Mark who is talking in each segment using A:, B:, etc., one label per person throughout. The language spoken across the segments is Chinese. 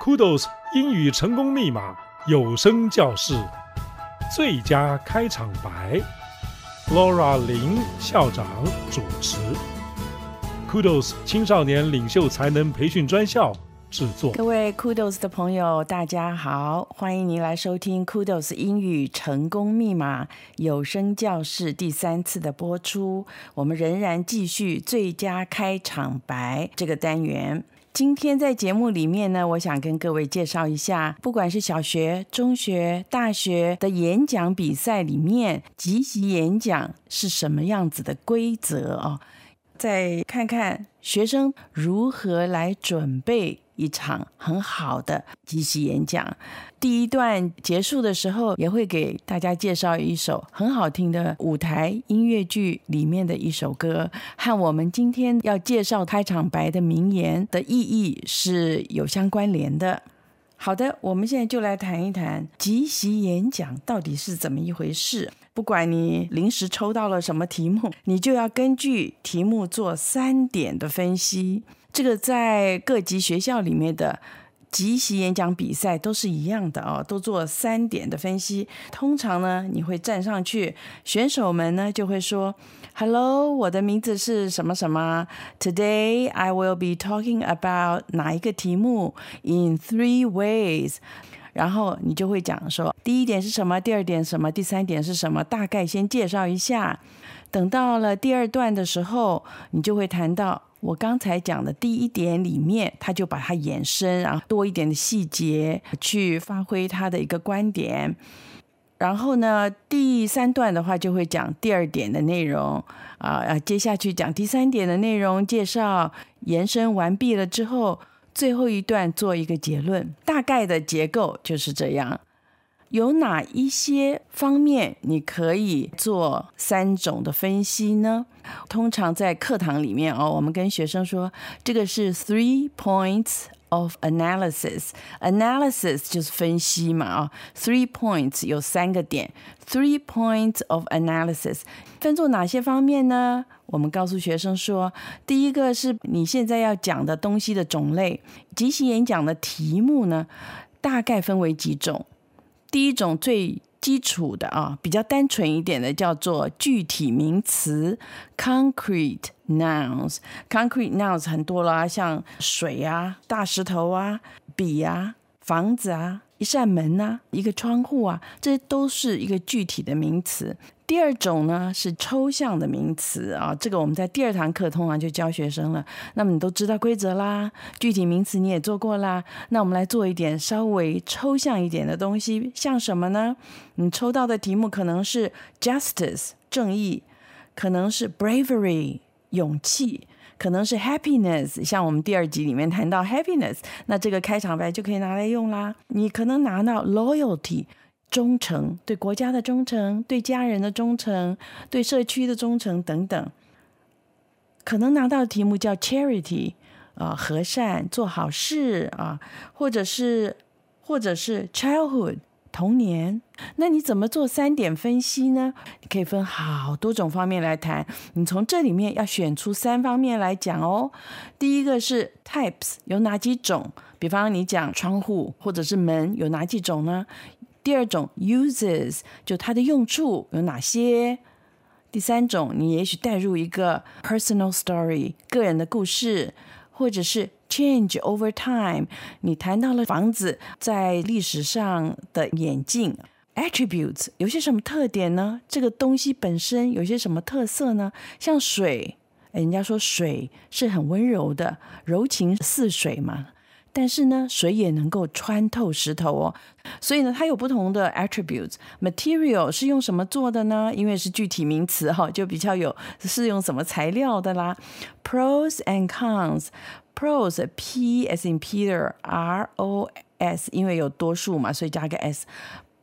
A: Kudos 英语成功密码有声教室最佳开场白，Laura 林校长主持。Kudos 青少年领袖才能培训专校制作。
B: 各位 Kudos 的朋友，大家好，欢迎您来收听 Kudos 英语成功密码有声教室第三次的播出。我们仍然继续最佳开场白这个单元。今天在节目里面呢，我想跟各位介绍一下，不管是小学、中学、大学的演讲比赛里面，即席演讲是什么样子的规则哦。再看看学生如何来准备。一场很好的即席演讲，第一段结束的时候，也会给大家介绍一首很好听的舞台音乐剧里面的一首歌，和我们今天要介绍开场白的名言的意义是有相关联的。好的，我们现在就来谈一谈即席演讲到底是怎么一回事。不管你临时抽到了什么题目，你就要根据题目做三点的分析。这个在各级学校里面的即席演讲比赛都是一样的哦，都做三点的分析。通常呢，你会站上去，选手们呢就会说：“Hello，我的名字是什么什么。Today I will be talking about 哪一个题目 in three ways。”然后你就会讲说，第一点是什么，第二点什么，第三点是什么，大概先介绍一下。等到了第二段的时候，你就会谈到。我刚才讲的第一点里面，他就把它延伸，然后多一点的细节去发挥他的一个观点。然后呢，第三段的话就会讲第二点的内容啊，接下去讲第三点的内容介绍，延伸完毕了之后，最后一段做一个结论，大概的结构就是这样。有哪一些方面你可以做三种的分析呢？通常在课堂里面哦，我们跟学生说，这个是 three points of analysis。analysis 就是分析嘛啊，three points 有三个点，three points of analysis 分做哪些方面呢？我们告诉学生说，第一个是你现在要讲的东西的种类，即席演讲的题目呢，大概分为几种。第一种最基础的啊，比较单纯一点的，叫做具体名词 （concrete nouns）。concrete nouns 很多啦，像水啊、大石头啊、笔啊、房子啊。一扇门呐、啊，一个窗户啊，这都是一个具体的名词。第二种呢是抽象的名词啊，这个我们在第二堂课通常就教学生了。那么你都知道规则啦，具体名词你也做过啦。那我们来做一点稍微抽象一点的东西，像什么呢？你抽到的题目可能是 justice 正义，可能是 bravery 勇气。可能是 happiness，像我们第二集里面谈到 happiness，那这个开场白就可以拿来用啦。你可能拿到 loyalty，忠诚，对国家的忠诚，对家人的忠诚，对社区的忠诚等等。可能拿到的题目叫 charity，啊，和善，做好事啊，或者是或者是 childhood。童年，那你怎么做三点分析呢？你可以分好多种方面来谈，你从这里面要选出三方面来讲哦。第一个是 types，有哪几种？比方你讲窗户或者是门，有哪几种呢？第二种 uses，就它的用处有哪些？第三种，你也许带入一个 personal story，个人的故事，或者是。Change over time，你谈到了房子在历史上的演进，attributes 有些什么特点呢？这个东西本身有些什么特色呢？像水，人家说水是很温柔的，柔情似水嘛。但是呢，水也能够穿透石头哦。所以呢，它有不同的 attributes。Material 是用什么做的呢？因为是具体名词哈，就比较有是用什么材料的啦。Pros and cons。pros p s in Peter r o s，因为有多数嘛，所以加个 S。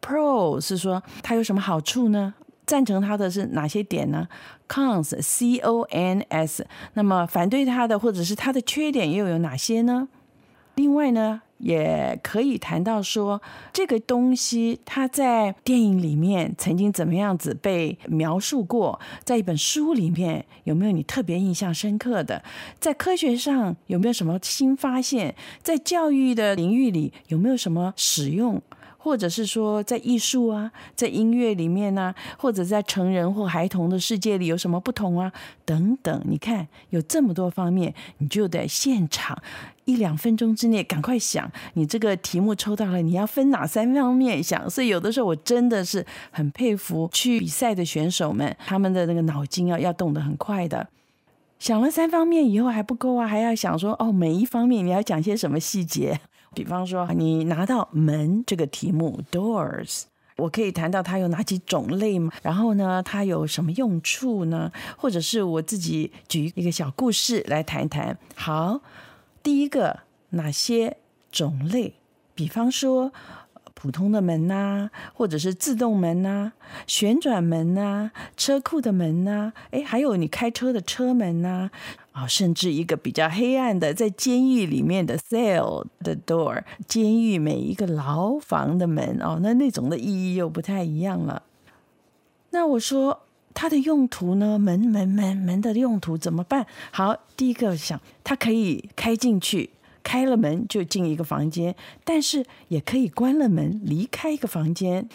B: Pro 是说它有什么好处呢？赞成它的是哪些点呢？Cons, C O N S，那么反对它的或者是它的缺点又有哪些呢？另外呢，也可以谈到说这个东西它在电影里面曾经怎么样子被描述过，在一本书里面有没有你特别印象深刻的？在科学上有没有什么新发现？在教育的领域里有没有什么使用？或者是说，在艺术啊，在音乐里面呢、或者在成人或孩童的世界里有什么不同啊？等等，你看有这么多方面，你就得现场一两分钟之内赶快想，你这个题目抽到了，你要分哪三方面想？所以有的时候我真的是很佩服去比赛的选手们，他们的那个脑筋啊要动得很快的。想了三方面以后还不够啊，还要想说哦，每一方面你要讲些什么细节。比方说，你拿到门这个题目，doors，我可以谈到它有哪几种类吗？然后呢，它有什么用处呢？或者是我自己举一个小故事来谈谈。好，第一个，哪些种类？比方说。普通的门呐、或者是自动门呐、旋转门呐、车库的门呐、啊，哎，还有你开车的车门呐、啊，甚至一个比较黑暗的，在监狱里面的 cell 的 door，监狱每一个牢房的门哦，那那种的意义又不太一样了。那我说它的用途呢？门门门门的用途怎么办？好，第一个想它可以开进去。开了门就进一个房间，但是也可以关了门离开一个房间。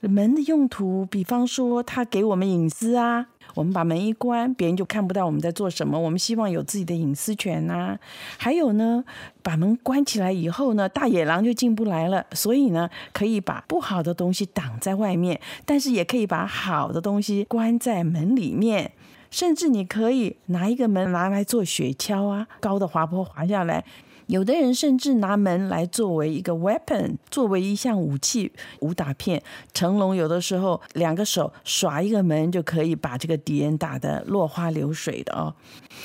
B: 门的用途，比方说它给我们隐私啊，我们把门一关，别人就看不到我们在做什么。我们希望有自己的隐私权呐。还有呢，把门关起来以后呢，大野狼就进不来了。所以呢，可以把不好的东西挡在外面，但是也可以把好的东西关在门里面。甚至你可以拿一个门拿来做雪橇啊，高的滑坡滑下来。有的人甚至拿门来作为一个 weapon，作为一项武器，武打片。成龙有的时候两个手耍一个门就可以把这个敌人打得落花流水的哦。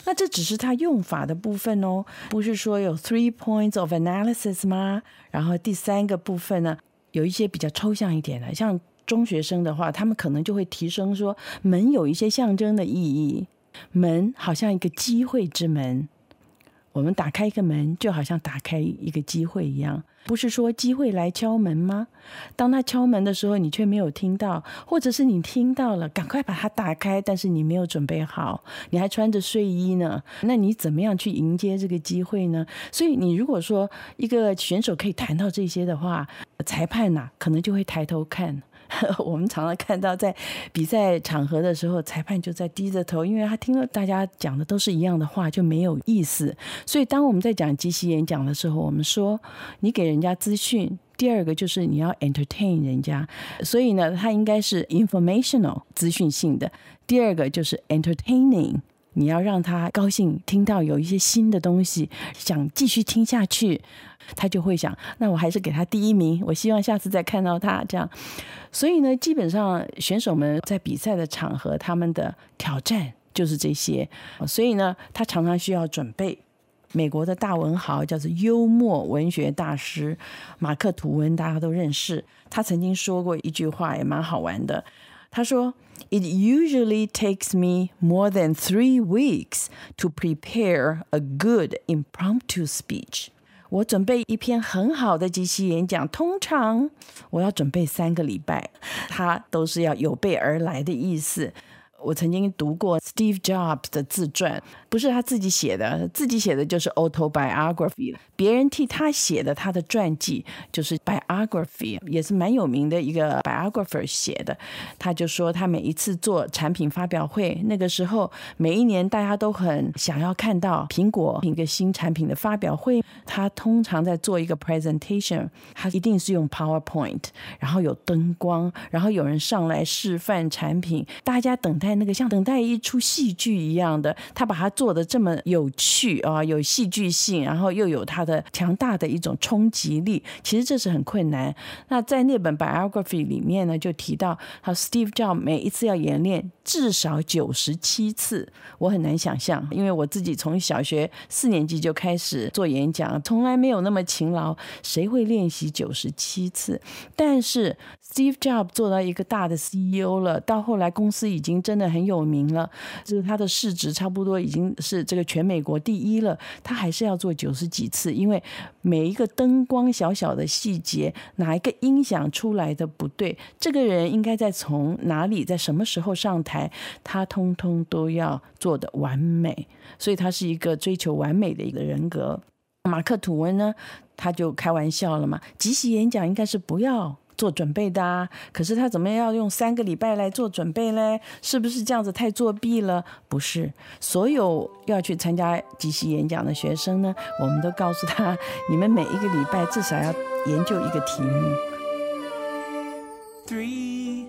B: 那这只是他用法的部分哦，不是说有 three points of analysis 吗？然后第三个部分呢，有一些比较抽象一点的，像中学生的话，他们可能就会提升说，门有一些象征的意义，门好像一个机会之门。我们打开一个门，就好像打开一个机会一样。不是说机会来敲门吗？当他敲门的时候，你却没有听到，或者是你听到了，赶快把它打开，但是你没有准备好，你还穿着睡衣呢。那你怎么样去迎接这个机会呢？所以，你如果说一个选手可以谈到这些的话，裁判呐，可能就会抬头看。我们常常看到，在比赛场合的时候，裁判就在低着头，因为他听了大家讲的都是一样的话，就没有意思。所以，当我们在讲即席演讲的时候，我们说你给人家资讯，第二个就是你要 entertain 人家，所以呢，它应该是 informational 资讯性的。第二个就是 entertaining。你要让他高兴，听到有一些新的东西，想继续听下去，他就会想，那我还是给他第一名。我希望下次再看到他这样。所以呢，基本上选手们在比赛的场合，他们的挑战就是这些。所以呢，他常常需要准备。美国的大文豪叫做幽默文学大师马克吐温，大家都认识。他曾经说过一句话，也蛮好玩的。他说：“It usually takes me more than three weeks to prepare a good impromptu speech。我准备一篇很好的即席演讲，通常我要准备三个礼拜。它都是要有备而来的意思。”我曾经读过 Steve Jobs 的自传，不是他自己写的，自己写的就是 autobiography，别人替他写的他的传记就是 biography，也是蛮有名的一个 biographer 写的。他就说他每一次做产品发表会，那个时候每一年大家都很想要看到苹果一个新产品的发表会，他通常在做一个 presentation，他一定是用 PowerPoint，然后有灯光，然后有人上来示范产品，大家等待。那个像等待一出戏剧一样的，他把它做的这么有趣啊，有戏剧性，然后又有他的强大的一种冲击力。其实这是很困难。那在那本 biography 里面呢，就提到他 Steve Job 每一次要演练至少九十七次，我很难想象，因为我自己从小学四年级就开始做演讲，从来没有那么勤劳，谁会练习九十七次？但是 Steve Job 做到一个大的 CEO 了，到后来公司已经真真的很有名了，就是他的市值差不多已经是这个全美国第一了，他还是要做九十几次，因为每一个灯光小小的细节，哪一个音响出来的不对，这个人应该在从哪里，在什么时候上台，他通通都要做得完美，所以他是一个追求完美的一个人格。马克吐温呢，他就开玩笑了嘛，即席演讲应该是不要做准备的啊，可是他怎么要用三个礼拜来做准备呢？是不是这样子太作弊了？不是，所有要去参加即席演讲的学生呢，我们都告诉他，你们每一个礼拜至少要研究一个题目。Three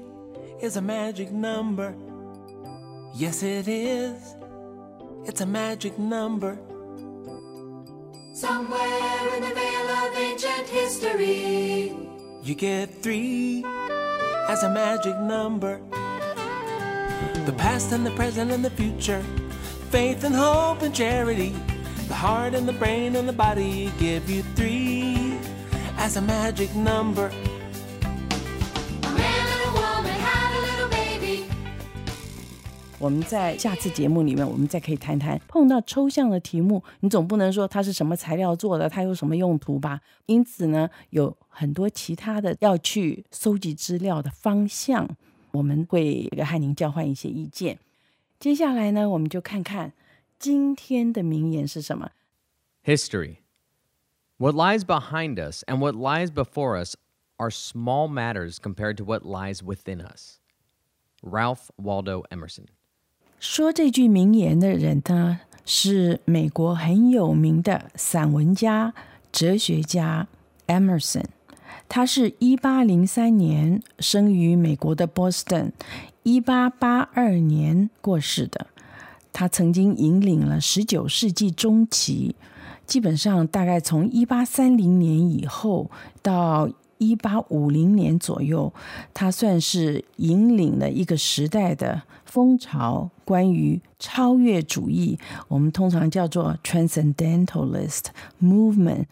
B: is a magic number. Yes, it is. It's a magic number. Somewhere in the veil of ancient history, you get three as a magic number. The past and the present and the future, faith and hope and charity, the heart and the brain and the body give you three as a magic number. 我们在下次节目里面，我们再可以谈谈碰到抽象的题目，你总不能说它是什么材料做的，它有什么用途吧？因此呢，有很多其他的要去搜集资料的方向，我们会和您交换一些意见。接下来呢，我们就看看今天的名言是什么
C: ？History. What lies behind us and what lies before us are small matters compared to what lies within us. Ralph Waldo Emerson.
B: 说这句名言的人呢，是美国很有名的散文家、哲学家 Emerson。他是一八零三年生于美国的波士顿，一八八二年过世的。他曾经引领了十九世纪中期，基本上大概从一八三零年以后到一八五零年左右，他算是引领了一个时代的风潮，关于超越主义，我们通常叫做 Transcendentalist Movement。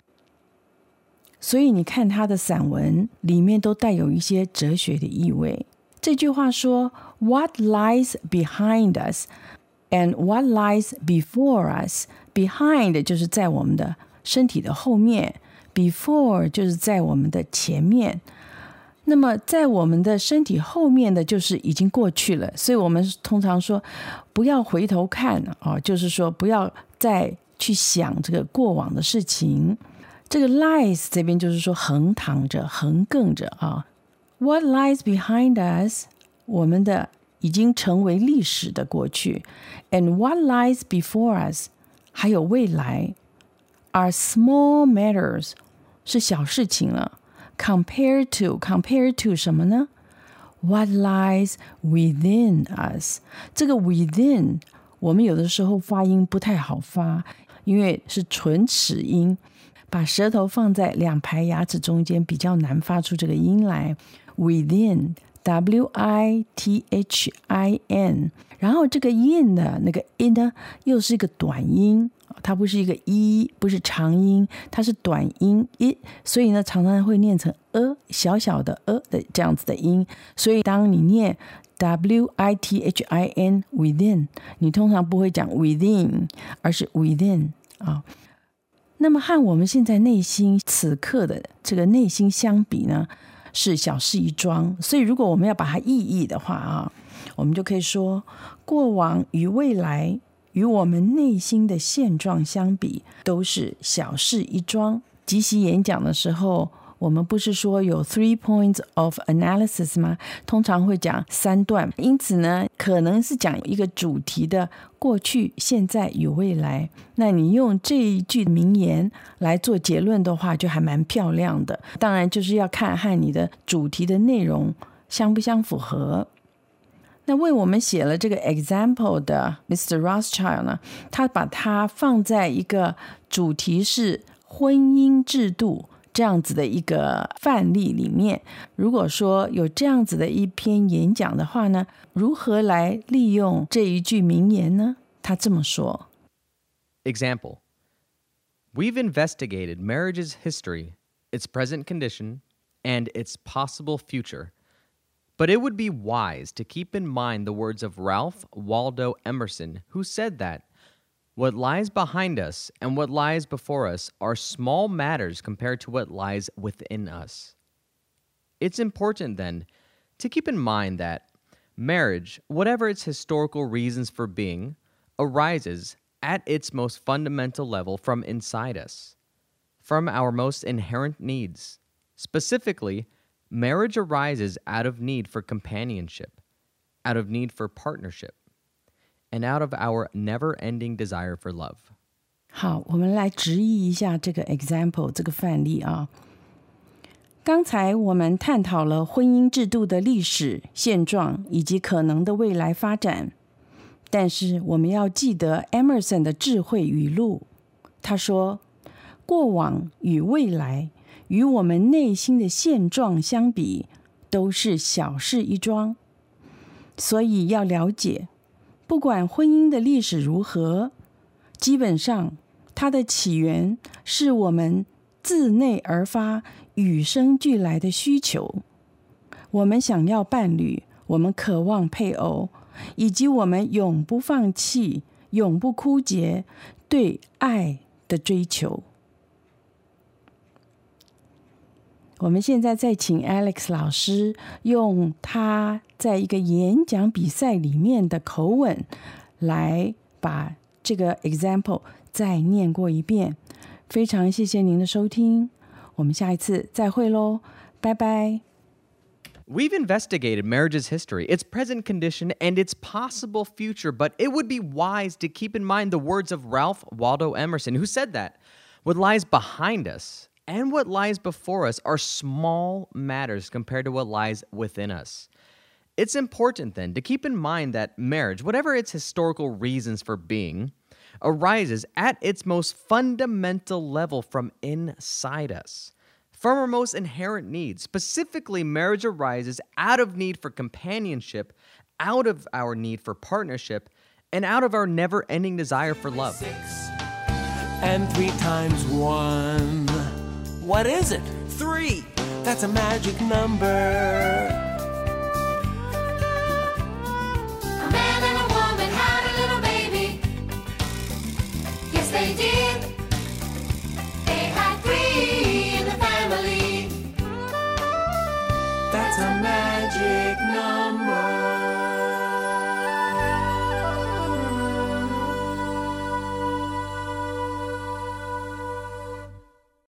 B: 所以你看他的散文里面都带有一些哲学的意味。这句话说：“What lies behind us and what lies before us？” Behind 就是在我们的身体的后面。Before 就是在我们的前面，那么在我们的身体后面的就是已经过去了，所以我们通常说不要回头看啊，就是说不要再去想这个过往的事情。这个 lies 这边就是说横躺着、横亘着啊。What lies behind us？我们的已经成为历史的过去，and what lies before us？还有未来，are small matters。是小事情了。compare to compare to 什么呢？what lies within us？这个 within 我们有的时候发音不太好发，因为是唇齿音，把舌头放在两排牙齿中间，比较难发出这个音来。within，W I T H I N。然后这个 in 的那个 in 呢，又是一个短音。它不是一个一，不是长音，它是短音一，所以呢，常常会念成呃，小小的呃的这样子的音。所以当你念 w i t h i n within，你通常不会讲 within，而是 within 啊。那么和我们现在内心此刻的这个内心相比呢，是小事一桩。所以如果我们要把它意译的话啊，我们就可以说过往与未来。与我们内心的现状相比，都是小事一桩。即席演讲的时候，我们不是说有 three points of analysis 吗？通常会讲三段，因此呢，可能是讲一个主题的过去、现在与未来。那你用这一句名言来做结论的话，就还蛮漂亮的。当然，就是要看和你的主题的内容相不相符合。那为我们写了这个 example 的 Mr. Rothschild 呢，他把它放在一个主题是婚姻制度这样子的一个范例里面。如果说有这样子的一篇演讲的话呢，如何来利用这一句名言呢？他这么说
C: ：Example, we've investigated marriage's history, its present condition, and its possible future. But it would be wise to keep in mind the words of Ralph Waldo Emerson, who said that what lies behind us and what lies before us are small matters compared to what lies within us. It's important, then, to keep in mind that marriage, whatever its historical reasons for being, arises at its most fundamental level from inside us, from our most inherent needs. Specifically, marriage arises out of need for companionship, out of need for partnership, and out of our never ending desire for love.
B: 好，我们来直译一下这个 example 这个范例啊。刚才我们探讨了婚姻制度的历史现状以及可能的未来发展，但是我们要记得 Emerson 的智慧语录。他说：“过往与未来 与我们内心的现状相比，都是小事一桩。所以要了解，不管婚姻的历史如何，基本上它的起源是我们自内而发。”与生俱来的需求，我们想要伴侣，我们渴望配偶，以及我们永不放弃、永不枯竭对爱的追求。我们现在再请 Alex 老师用他在一个演讲比赛里面的口吻，来把这个 example 再念过一遍。非常谢谢您的收听。我们下一次再会喽，拜拜。
C: We've investigated marriage's history, its present condition, and its possible future, but it would be wise to keep in mind the words of Ralph Waldo Emerson, who said that what lies behind us and what lies before us are small matters compared to what lies within us. It's important then to keep in mind that marriage, whatever its historical reasons for being, arises at its most fundamental level from inside us. From our most inherent needs. Specifically, marriage arises out of need for companionship, out of our need for partnership, and out of our never ending desire for love.
D: Six and three times one. What is it? Three. That's a magic number.